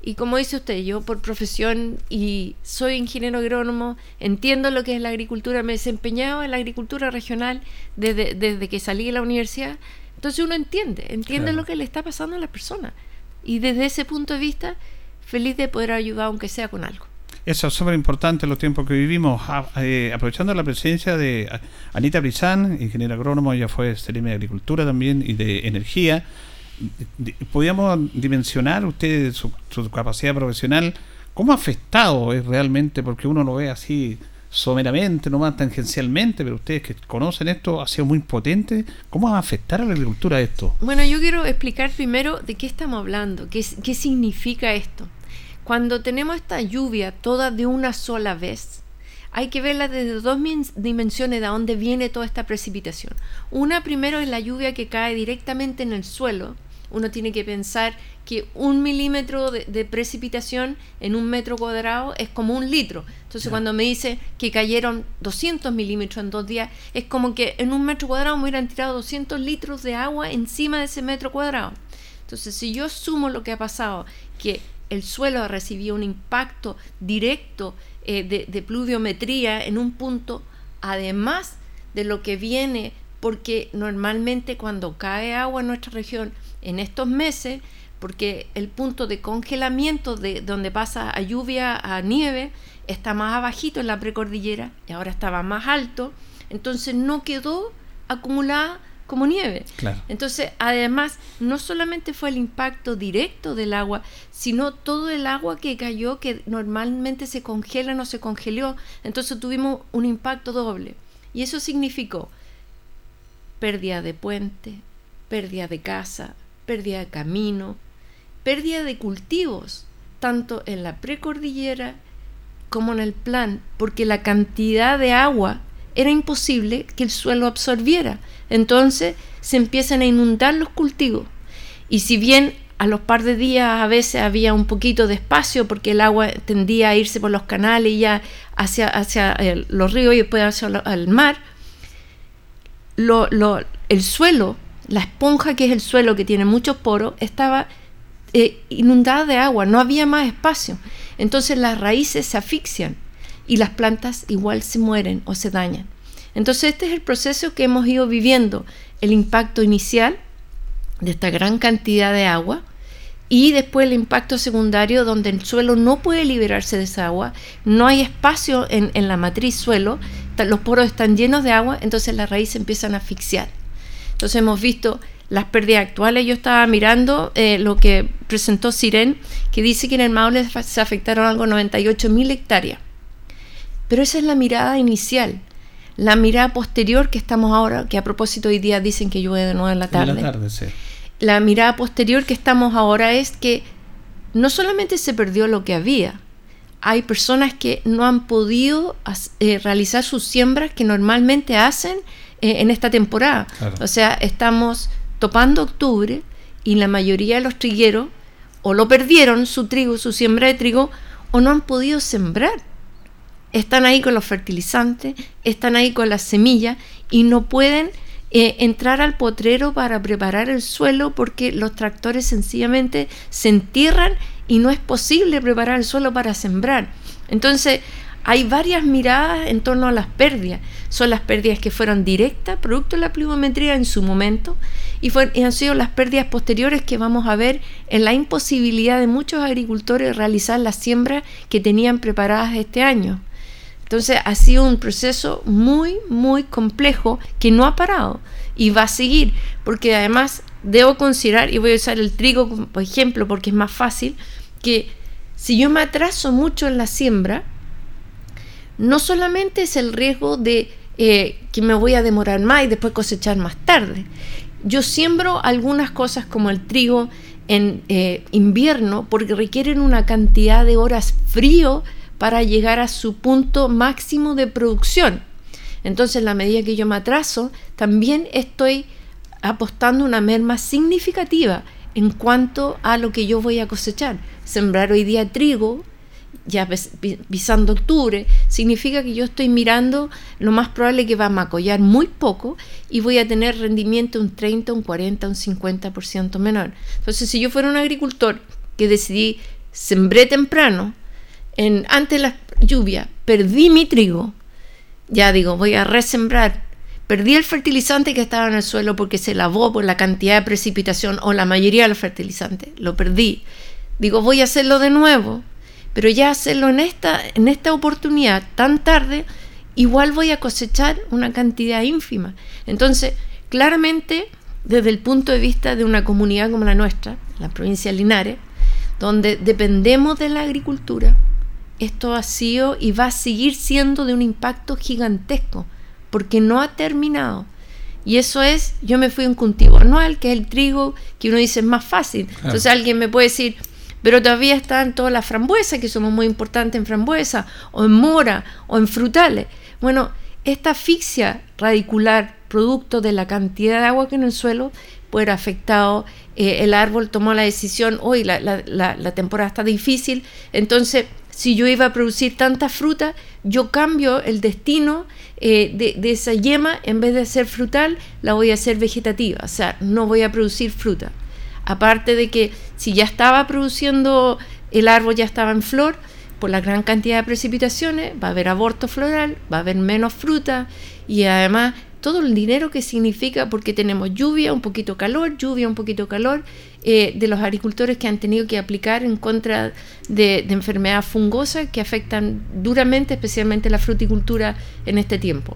y como dice usted, yo por profesión y soy ingeniero agrónomo, entiendo lo que es la agricultura, me he desempeñado en la agricultura regional desde, desde que salí de la universidad. Entonces uno entiende, entiende lo que le está pasando a las personas. Y desde ese punto de vista feliz de poder ayudar aunque sea con algo. Eso es súper importante en los tiempos que vivimos. Ah, eh, aprovechando la presencia de Anita Brizán, ingeniera agrónomo, ella fue CRM de Agricultura también y de Energía. ¿Podríamos dimensionar usted su, su capacidad profesional? ¿Cómo afectado es realmente? Porque uno lo ve así someramente, no más tangencialmente, pero ustedes que conocen esto, ha sido muy potente. ¿Cómo va a afectar a la agricultura esto? Bueno, yo quiero explicar primero de qué estamos hablando, qué, qué significa esto. Cuando tenemos esta lluvia toda de una sola vez, hay que verla desde dos dimensiones de dónde viene toda esta precipitación. Una primero es la lluvia que cae directamente en el suelo, uno tiene que pensar que un milímetro de, precipitación en un metro cuadrado es como un litro. Entonces cuando me dice que cayeron 200 milímetros en dos días, es como que en un metro cuadrado me hubieran tirado 200 litros de agua encima de ese metro cuadrado. Entonces si yo sumo lo que ha pasado, que el suelo ha recibido un impacto directo eh, de, de pluviometría en un punto, además de lo que viene, porque normalmente cuando cae agua en nuestra región, en estos meses, porque el punto de congelamiento de donde pasa a lluvia a nieve está más abajito en la precordillera y ahora estaba más alto, entonces no quedó acumulada como nieve. Entonces, además, no solamente fue el impacto directo del agua, sino todo el agua que cayó que normalmente se congela, no se congeló. Entonces tuvimos un impacto doble. Y eso significó pérdida de puente, pérdida de casa, pérdida de camino, pérdida de cultivos, tanto en la precordillera como en el plan, porque la cantidad de agua era imposible que el suelo absorbiera. Entonces se empiezan a inundar los cultivos. Y si bien a los par de días a veces había un poquito de espacio porque el agua tendía a irse por los canales y ya hacia, hacia los ríos y después hacia el mar, lo, el suelo la esponja, que es el suelo que tiene muchos poros, estaba eh, inundada de agua, no había más espacio. Entonces las raíces se asfixian y las plantas igual se mueren o se dañan. Entonces este es el proceso que hemos ido viviendo, el impacto inicial de esta gran cantidad de agua y después el impacto secundario donde el suelo no puede liberarse de esa agua, no hay espacio en, en la matriz suelo, los poros están llenos de agua, entonces las raíces empiezan a asfixiar. Entonces hemos visto las pérdidas actuales. Yo estaba mirando eh, lo que presentó Siren, que dice que en el Maule se afectaron algo 98 mil hectáreas. Pero esa es la mirada inicial. La mirada posterior que estamos ahora, que a propósito hoy día dicen que llueve de nuevo en la tarde. La, mirada posterior que estamos ahora es que no solamente se perdió lo que había, hay personas que no han podido eh, realizar sus siembras que normalmente hacen eh, en esta temporada. O sea, estamos topando octubre y la mayoría de los trigueros o lo perdieron su trigo, su siembra de trigo, o no han podido sembrar. Están ahí con los fertilizantes, están ahí con las semillas y no pueden eh, entrar al potrero para preparar el suelo porque los tractores sencillamente se entierran y no es posible preparar el suelo para sembrar. Entonces, hay varias miradas en torno a las pérdidas. Son las pérdidas que fueron directas, producto de la pluviometría en su momento, y, han sido las pérdidas posteriores que vamos a ver en la imposibilidad de muchos agricultores realizar las siembras que tenían preparadas este año. Entonces ha sido un proceso muy, muy complejo que no ha parado y va a seguir, porque además debo considerar, y voy a usar el trigo como ejemplo porque es más fácil, que si yo me atraso mucho en la siembra, no solamente es el riesgo de eh, que me voy a demorar más y después cosechar más tarde. Yo siembro algunas cosas como el trigo en eh, invierno porque requieren una cantidad de horas frío para llegar a su punto máximo de producción. Entonces, en la medida que yo me atraso, también estoy apostando una merma significativa en cuanto a lo que yo voy a cosechar. Sembrar hoy día trigo ya pisando octubre, significa que yo estoy mirando lo más probable que va a macollar muy poco y voy a tener rendimiento un 30, un 40, un 50% menor. Entonces, si yo fuera un agricultor que decidí sembré temprano, en, antes de la lluvia, perdí mi trigo, ya digo, voy a resembrar, perdí el fertilizante que estaba en el suelo porque se lavó por la cantidad de precipitación o la mayoría del fertilizante, lo perdí. Digo, voy a hacerlo de nuevo, pero ya hacerlo en esta, en esta oportunidad tan tarde, igual voy a cosechar una cantidad ínfima. Entonces, claramente, desde el punto de vista de una comunidad como la nuestra, la provincia de Linares, donde dependemos de la agricultura, esto ha sido y va a seguir siendo de un impacto gigantesco, porque no ha terminado. Y eso es, yo me fui a un cultivo anual, que es el trigo, que uno dice es más fácil. Entonces alguien me puede decir, pero todavía están todas las frambuesas, que somos muy importantes en frambuesa, o en mora, o en frutales. Bueno, esta asfixia radicular, producto de la cantidad de agua que en el suelo, puede afectado, eh, el árbol tomó la decisión, hoy la, la, la temporada está difícil, entonces si yo iba a producir tanta fruta, yo cambio el destino eh, de, esa yema, en vez de ser frutal, la voy a hacer vegetativa, o sea, no voy a producir fruta. Aparte de que si ya estaba produciendo, el árbol ya estaba en flor, por la gran cantidad de precipitaciones, va a haber aborto floral, va a haber menos fruta y además todo el dinero que significa, porque tenemos lluvia, un poquito calor, lluvia, un poquito calor, eh, de los agricultores que han tenido que aplicar en contra de, de enfermedades fungosas que afectan duramente, especialmente la fruticultura en este tiempo.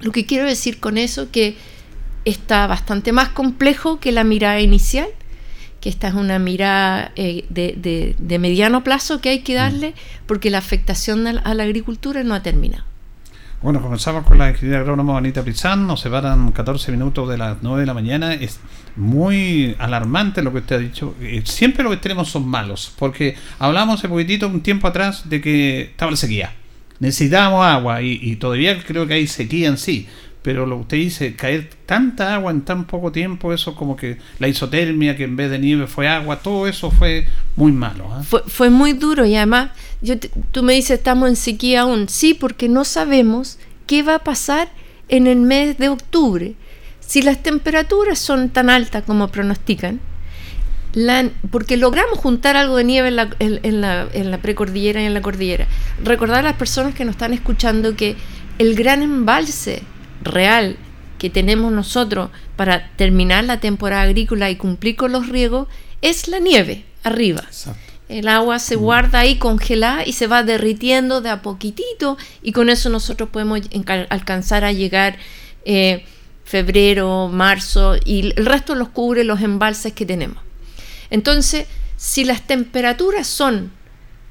Lo que quiero decir con eso que está bastante más complejo que la mirada inicial, que esta es una mirada eh, de, de, mediano plazo que hay que darle porque la afectación a la agricultura no ha terminado. Bueno, comenzamos con la ingeniera agrónoma Anita Pizán, nos separan 14 minutos de las 9 de la mañana. Es muy alarmante lo que usted ha dicho. Eh, siempre lo que tenemos son malos, porque hablamos hace poquitito, un tiempo atrás, de que estaba la sequía. Necesitábamos agua y, todavía creo que hay sequía en sí. Pero lo que usted dice, caer tanta agua en tan poco tiempo, eso como que la isotermia, que en vez de nieve fue agua, todo eso fue muy malo. ¿ah? Fue, fue muy duro y además yo tú me dices, estamos en sequía aún. Sí, porque no sabemos qué va a pasar en el mes de octubre. Si las temperaturas son tan altas como pronostican, porque logramos juntar algo de nieve en la, en, la, en la precordillera y en la cordillera. Recordar a las personas que nos están escuchando que el gran embalse real que tenemos nosotros para terminar la temporada agrícola y cumplir con los riegos es la nieve arriba. Exacto. El agua se guarda ahí congelada y se va derritiendo de a poquitito y con eso nosotros podemos alcanzar a llegar eh, febrero, marzo y el resto los cubre los embalses que tenemos. Entonces, si las temperaturas son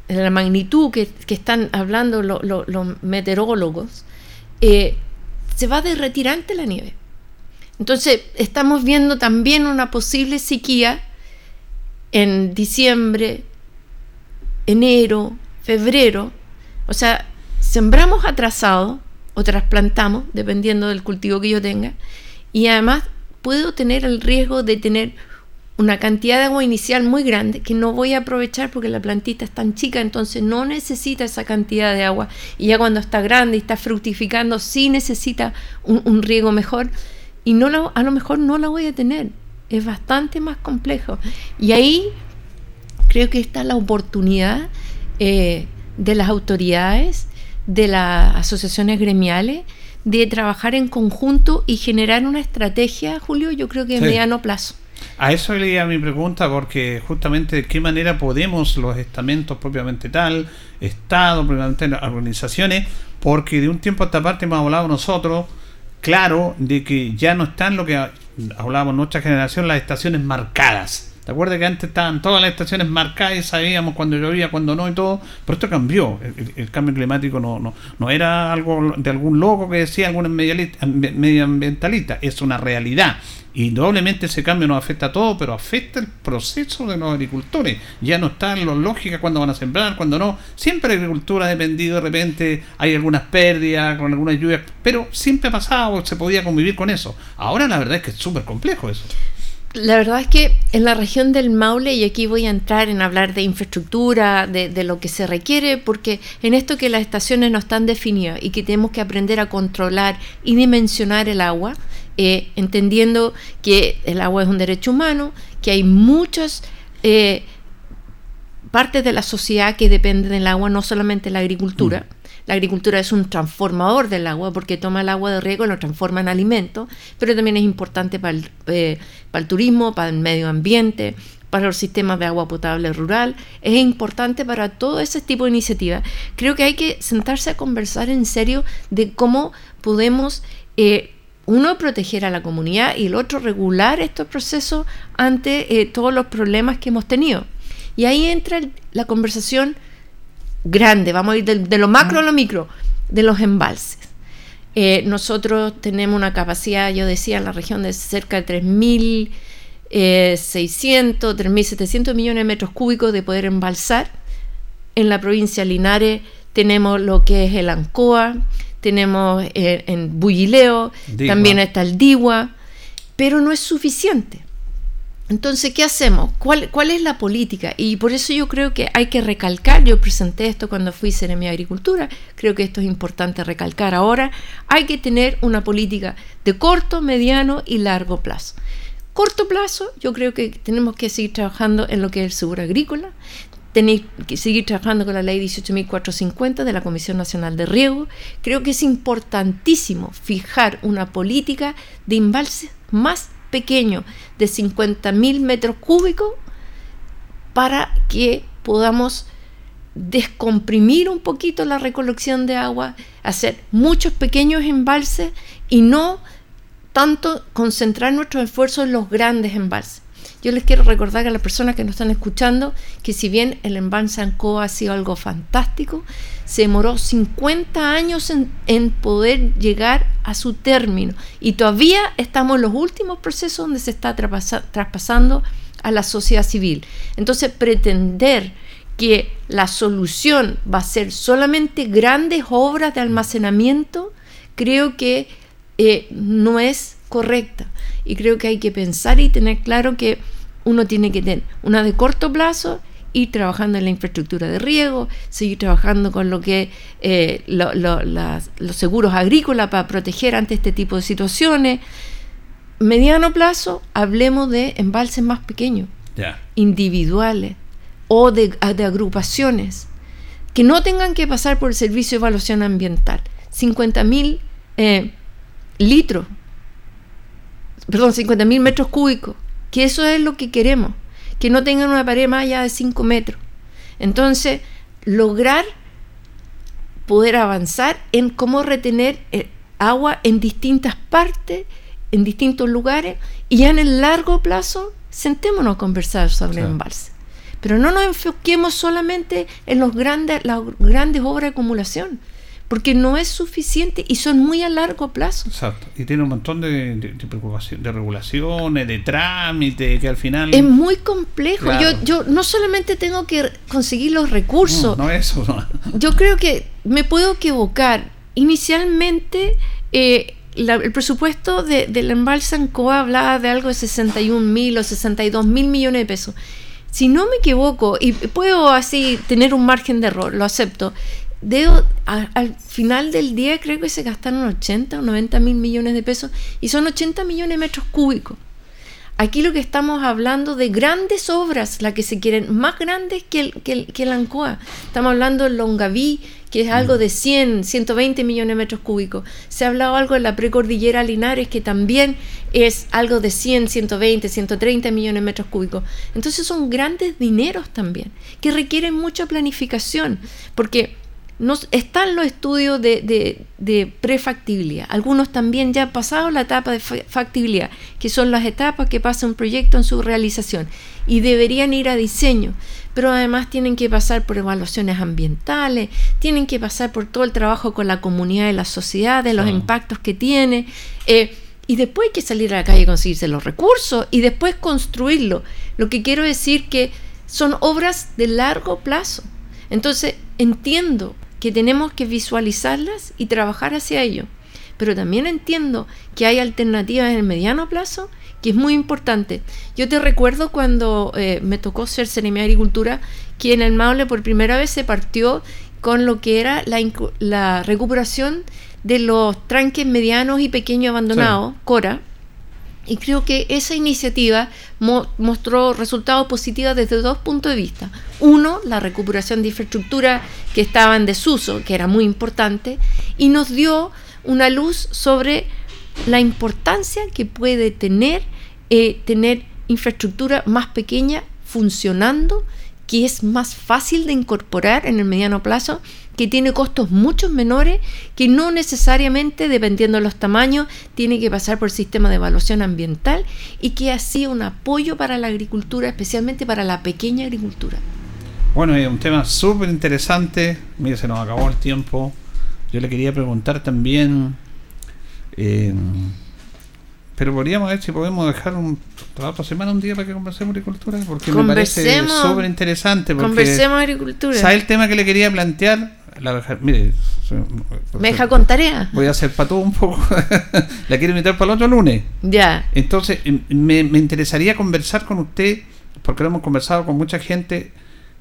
de la magnitud que, están hablando los meteorólogos, eh, se va a derretir antes la nieve. Entonces, estamos viendo también una posible sequía en diciembre, enero, febrero, o sea, sembramos atrasado o trasplantamos, dependiendo del cultivo que yo tenga, y además puedo tener el riesgo de tener una cantidad de agua inicial muy grande que no voy a aprovechar porque la plantita es tan chica, entonces no necesita esa cantidad de agua. Y ya cuando está grande y está fructificando, sí necesita un, riego mejor. Y no a lo mejor no la voy a tener. Es bastante más complejo. Y ahí creo que está la oportunidad eh, de las autoridades, de las asociaciones gremiales, de trabajar en conjunto y generar una estrategia, Julio, yo creo que a mediano plazo. A eso leía mi pregunta, porque justamente de qué manera podemos los estamentos propiamente tal, Estado, propiamente organizaciones, porque de un tiempo a esta parte hemos hablado nosotros, claro, de que ya no están lo que hablábamos nuestra generación, las estaciones marcadas ¿Te acuerdas que antes estaban todas las estaciones marcadas y sabíamos cuando llovía, cuando no y todo? Pero esto cambió. El, cambio climático no, no, no era algo de algún loco que decía algún medioambientalista, es una realidad. Y doblemente ese cambio nos afecta a todos, pero afecta el proceso de los agricultores. Ya no está en lo lógica cuando van a sembrar, cuando no. Siempre la agricultura ha dependido, de repente hay algunas pérdidas, con algunas lluvias, pero siempre ha pasado, se podía convivir con eso. Ahora la verdad es que es súper complejo eso. La verdad es que en la región del Maule, y aquí voy a entrar en hablar de infraestructura, de, lo que se requiere, porque en esto que las estaciones no están definidas y que tenemos que aprender a controlar y dimensionar el agua, eh, entendiendo que el agua es un derecho humano, que hay muchas eh, partes de la sociedad que dependen del agua, no solamente la agricultura. La agricultura es un transformador del agua porque toma el agua de riego y lo transforma en alimento, pero también es importante para el, eh, para el turismo, para el medio ambiente, para los sistemas de agua potable rural, es importante para todo ese tipo de iniciativas. Creo que hay que sentarse a conversar en serio de cómo podemos, eh, uno, proteger a la comunidad y el otro, regular estos procesos ante eh, todos los problemas que hemos tenido. Y ahí entra la conversación grande, vamos a ir de, de lo macro a lo micro, de los embalses. Eh, nosotros tenemos una capacidad, yo decía, en la región de cerca de 3.600, 3.700 millones de metros cúbicos de poder embalsar. En la provincia de Linares tenemos lo que es el Ancoa, tenemos eh, en Bullileo, Digua. también está el Digua, pero no es suficiente. Entonces, ¿qué hacemos? ¿Cuál, ¿Cuál es la política? Y por eso yo creo que hay que recalcar, yo presenté esto cuando fui Seremi Agricultura, creo que esto es importante recalcar ahora, hay que tener una política de corto, mediano y largo plazo. Corto plazo, yo creo que tenemos que seguir trabajando en lo que es el seguro agrícola, tenéis que seguir trabajando con la ley 18.450 de la Comisión Nacional de Riego. Creo que es importantísimo fijar una política de embalses más pequeño, de 50.000 metros cúbicos, para que podamos descomprimir un poquito la recolección de agua, hacer muchos pequeños embalses y no tanto concentrar nuestros esfuerzos en los grandes embalses. Yo les quiero recordar a las personas que nos están escuchando que si bien el embalse Ancoa ha sido algo fantástico, se demoró 50 años en, en poder llegar a su término y todavía estamos en los últimos procesos donde se está traspasa- traspasando a la sociedad civil. Entonces pretender que la solución va a ser solamente grandes obras de almacenamiento, creo que eh, no es correcta. Y creo que hay que pensar y tener claro que uno tiene que tener una de corto plazo, ir trabajando en la infraestructura de riego, seguir trabajando con lo que eh, lo- lo- las- los seguros agrícolas para proteger ante este tipo de situaciones. Mediano plazo, hablemos de embalses más pequeños individuales o de, agrupaciones que no tengan que pasar por el servicio de evaluación ambiental. 50 mil eh, litros, perdón, 50 mil metros cúbicos, que eso es lo que queremos, que no tengan una pared más allá de 5 metros. Entonces, lograr poder avanzar en cómo retener eh, agua en distintas partes, en distintos lugares, y ya en el largo plazo, sentémonos a conversar sobre el embalse. Pero no nos enfoquemos solamente en los grandes, las grandes obras de acumulación, porque no es suficiente y son muy a largo plazo. Exacto. Y tiene un montón de, de, de preocupación- de regulaciones, de trámites, que al final... Es muy complejo. Claro. Yo, yo no solamente tengo que conseguir los recursos, No, no eso. no. yo creo que me puedo equivocar. Inicialmente, eh, la- el presupuesto de, del embalse Ancoa hablaba de algo de 61 mil o 62 mil millones de pesos. Si no me equivoco, y puedo así tener un margen de error, lo acepto, debo, a- al final del día creo que se gastaron 80 o 90 mil millones de pesos y son 80 millones de metros cúbicos. Aquí lo que estamos hablando de grandes obras, las que se quieren, más grandes que el, que el, que el Ancoa. Estamos hablando del Longaví, que es algo de 100, 120 millones de metros cúbicos. Se ha hablado algo de la precordillera Linares, que también es algo de 100, 120, 130 millones de metros cúbicos. Entonces son grandes dineros también, que requieren mucha planificación, porque nos, están los estudios de, de, de prefactibilidad. Algunos también ya han pasado la etapa de fa- factibilidad, que son las etapas que pasa un proyecto en su realización y deberían ir a diseño, pero además tienen que pasar por evaluaciones ambientales, tienen que pasar por todo el trabajo con la comunidad y la sociedad, de los Ah. impactos que tiene. eh, y después hay que salir a la calle y conseguirse los recursos y después construirlo. Lo que quiero decir que son obras de largo plazo. Entonces, entiendo que tenemos que visualizarlas y trabajar hacia ello, pero también entiendo que hay alternativas en el mediano plazo que es muy importante. Yo te recuerdo cuando eh, me tocó ser Ceremia de Agricultura, que en el Maule por primera vez se partió con lo que era la, recuperación de los tranques medianos y pequeños abandonados, CORA, y creo que esa iniciativa mo- mostró resultados positivos desde dos puntos de vista. Uno, la recuperación de infraestructura que estaba en desuso, que era muy importante, y nos dio una luz sobre la importancia que puede tener eh, tener infraestructura más pequeña funcionando, que es más fácil de incorporar en el mediano plazo, que tiene costos mucho menores, que no necesariamente, dependiendo de los tamaños, tiene que pasar por el sistema de evaluación ambiental y que ha sido un apoyo para la agricultura, especialmente para la pequeña agricultura. Bueno, es un tema súper interesante. Mire, se nos acabó el tiempo. Yo le quería preguntar también, eh, pero podríamos ver si podemos dejar un, la otra semana un día para que conversemos agricultura, porque me parece súper interesante. Conversemos agricultura. ¿Sabe el tema que le quería plantear? La, mire, me deja con tarea. Voy a hacer para todo un poco. la quiero invitar para el otro lunes. Ya. Entonces, me, me interesaría conversar con usted, porque lo hemos conversado con mucha gente,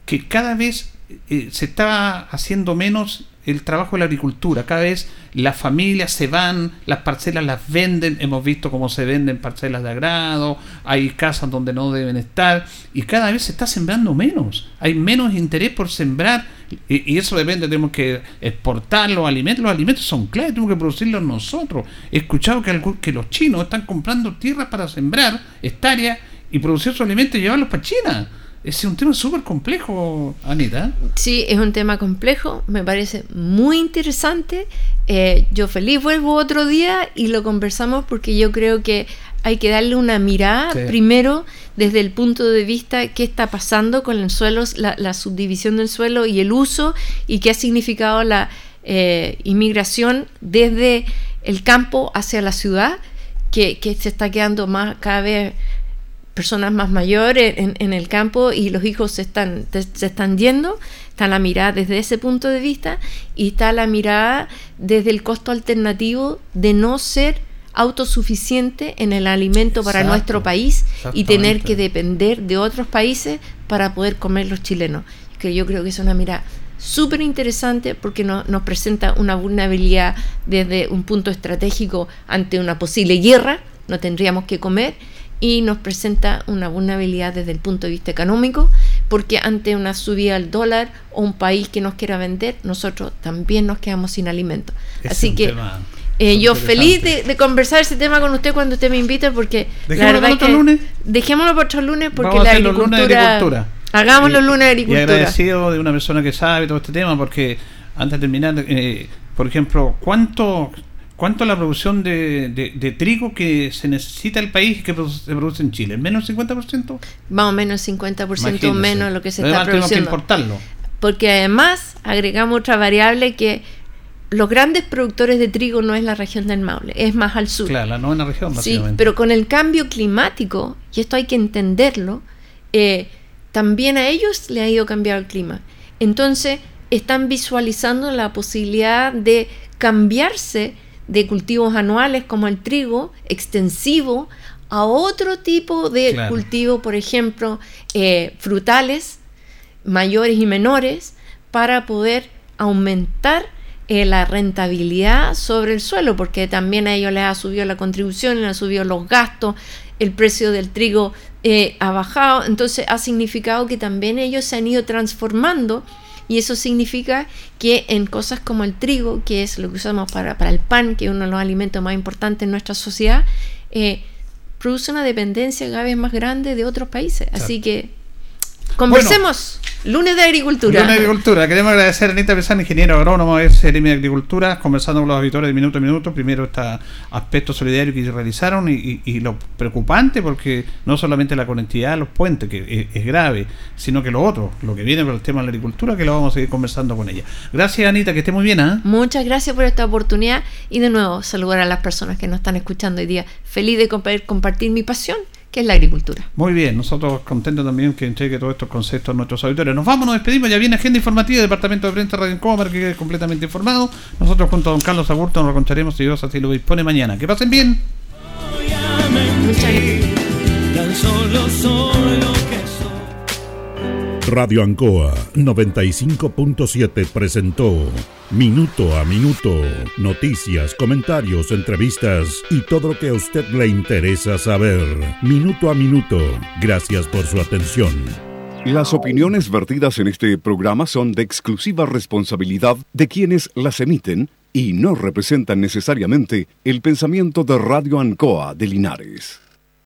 que cada vez eh, se está haciendo menos el trabajo de la agricultura. Cada vez las familias se van, las parcelas las venden, hemos visto cómo se venden parcelas de agrado, hay casas donde no deben estar y cada vez se está sembrando menos. Hay menos interés por sembrar y, eso depende, tenemos que exportar los alimentos. Los alimentos son clave, tenemos que producirlos nosotros. He escuchado que, los chinos están comprando tierras para sembrar hectáreas y producir sus alimentos y llevarlos para China. Es un tema súper complejo, Anita. Sí, es un tema complejo, me parece muy interesante. Eh, yo feliz vuelvo otro día y lo conversamos porque yo creo que hay que darle una mirada primero desde el punto de vista qué está pasando con el suelo, la, subdivisión del suelo y el uso y qué ha significado la eh, inmigración desde el campo hacia la ciudad, que, que se está quedando más cada vez personas más mayores en, el campo y los hijos se están, se están yendo. Está la mirada desde ese punto de vista y está la mirada desde el costo alternativo de no ser autosuficiente en el alimento para nuestro país y tener que depender de otros países para poder comer los chilenos. Que yo creo que es una mirada súper interesante porque nos presenta una vulnerabilidad desde un punto estratégico ante una posible guerra, no tendríamos que comer y nos presenta una vulnerabilidad desde el punto de vista económico, porque ante una subida del dólar o un país que nos quiera vender, nosotros también nos quedamos sin alimento. Así que eh, yo feliz de, conversar ese tema con usted cuando usted me invita, porque la verdad otro lunes. dejémoslo para otro lunes, porque la agricultura, Hagamos los lunes de agricultura. Y agradecido de una persona que sabe todo este tema, porque antes de terminar, eh, por ejemplo, ¿cuánto ¿Cuánto es la producción de, de, trigo que se necesita el país que se produce en Chile? ¿Menos 50%? Más o menos 50% menos lo que se está produciendo. Tenemos que importarlo. Porque además agregamos otra variable que los grandes productores de trigo no es la región del Maule, es más al sur. Claro, la novena región, básicamente. Sí, pero con el cambio climático, y esto hay que entenderlo, eh, también a ellos le ha ido cambiar el clima. Entonces, están visualizando la posibilidad de cambiarse de cultivos anuales como el trigo extensivo a otro tipo de cultivo, por ejemplo, eh, frutales mayores y menores, para poder aumentar eh, la rentabilidad sobre el suelo, porque también a ellos les ha subido la contribución, les ha subido los gastos, el precio del trigo eh, ha bajado, entonces ha significado que también ellos se han ido transformando y eso significa que en cosas como el trigo, que es lo que usamos para, el pan, que es uno de los alimentos más importantes en nuestra sociedad, eh, produce una dependencia cada vez más grande de otros países. Así que Conversemos. lunes de Agricultura. Lunes de Agricultura. Queremos agradecer a Anita Pesán, ingeniero agrónomo de SRM de Agricultura, conversando con los auditores de Minuto a Minuto. Primero, este aspecto solidario que realizaron y, lo preocupante, porque no solamente la conectividad los puentes, que es, grave, sino que lo otro, lo que viene por el tema de la agricultura, que lo vamos a seguir conversando con ella. Gracias, Anita, que esté muy bien. ¿ah? Muchas gracias por esta oportunidad y de nuevo saludar a las personas que nos están escuchando hoy día. Feliz de compartir mi pasión que es la agricultura. Muy bien, nosotros contentos también que entregue todos estos conceptos a nuestros auditores. Nos vamos, nos despedimos, ya viene agenda informativa del Departamento de Prensa Radio para que quede completamente informado. Nosotros junto a don Carlos Agurto nos lo contaremos si Dios así lo dispone mañana. Que pasen bien. Radio Ancoa 95.7 presentó Minuto a Minuto, noticias, comentarios, entrevistas y todo lo que a usted le interesa saber. Minuto a Minuto, gracias por su atención. Las opiniones vertidas en este programa son de exclusiva responsabilidad de quienes las emiten y no representan necesariamente el pensamiento de Radio Ancoa de Linares.